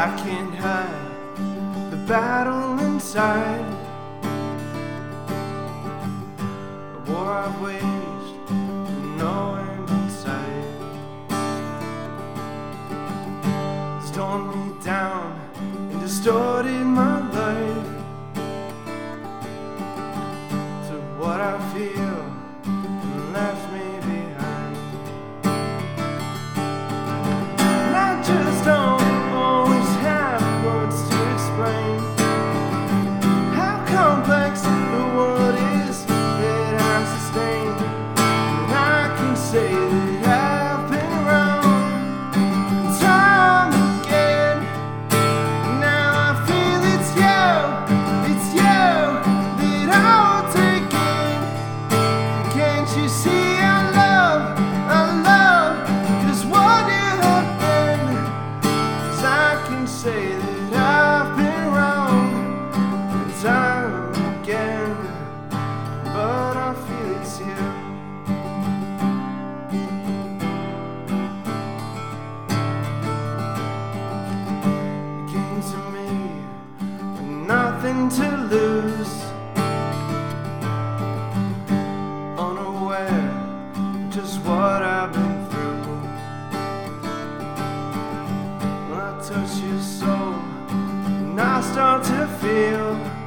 I can't hide the battle inside. A war I've waged with no end in sight. Storm me down and distorted. touch your soul, and I start to feel.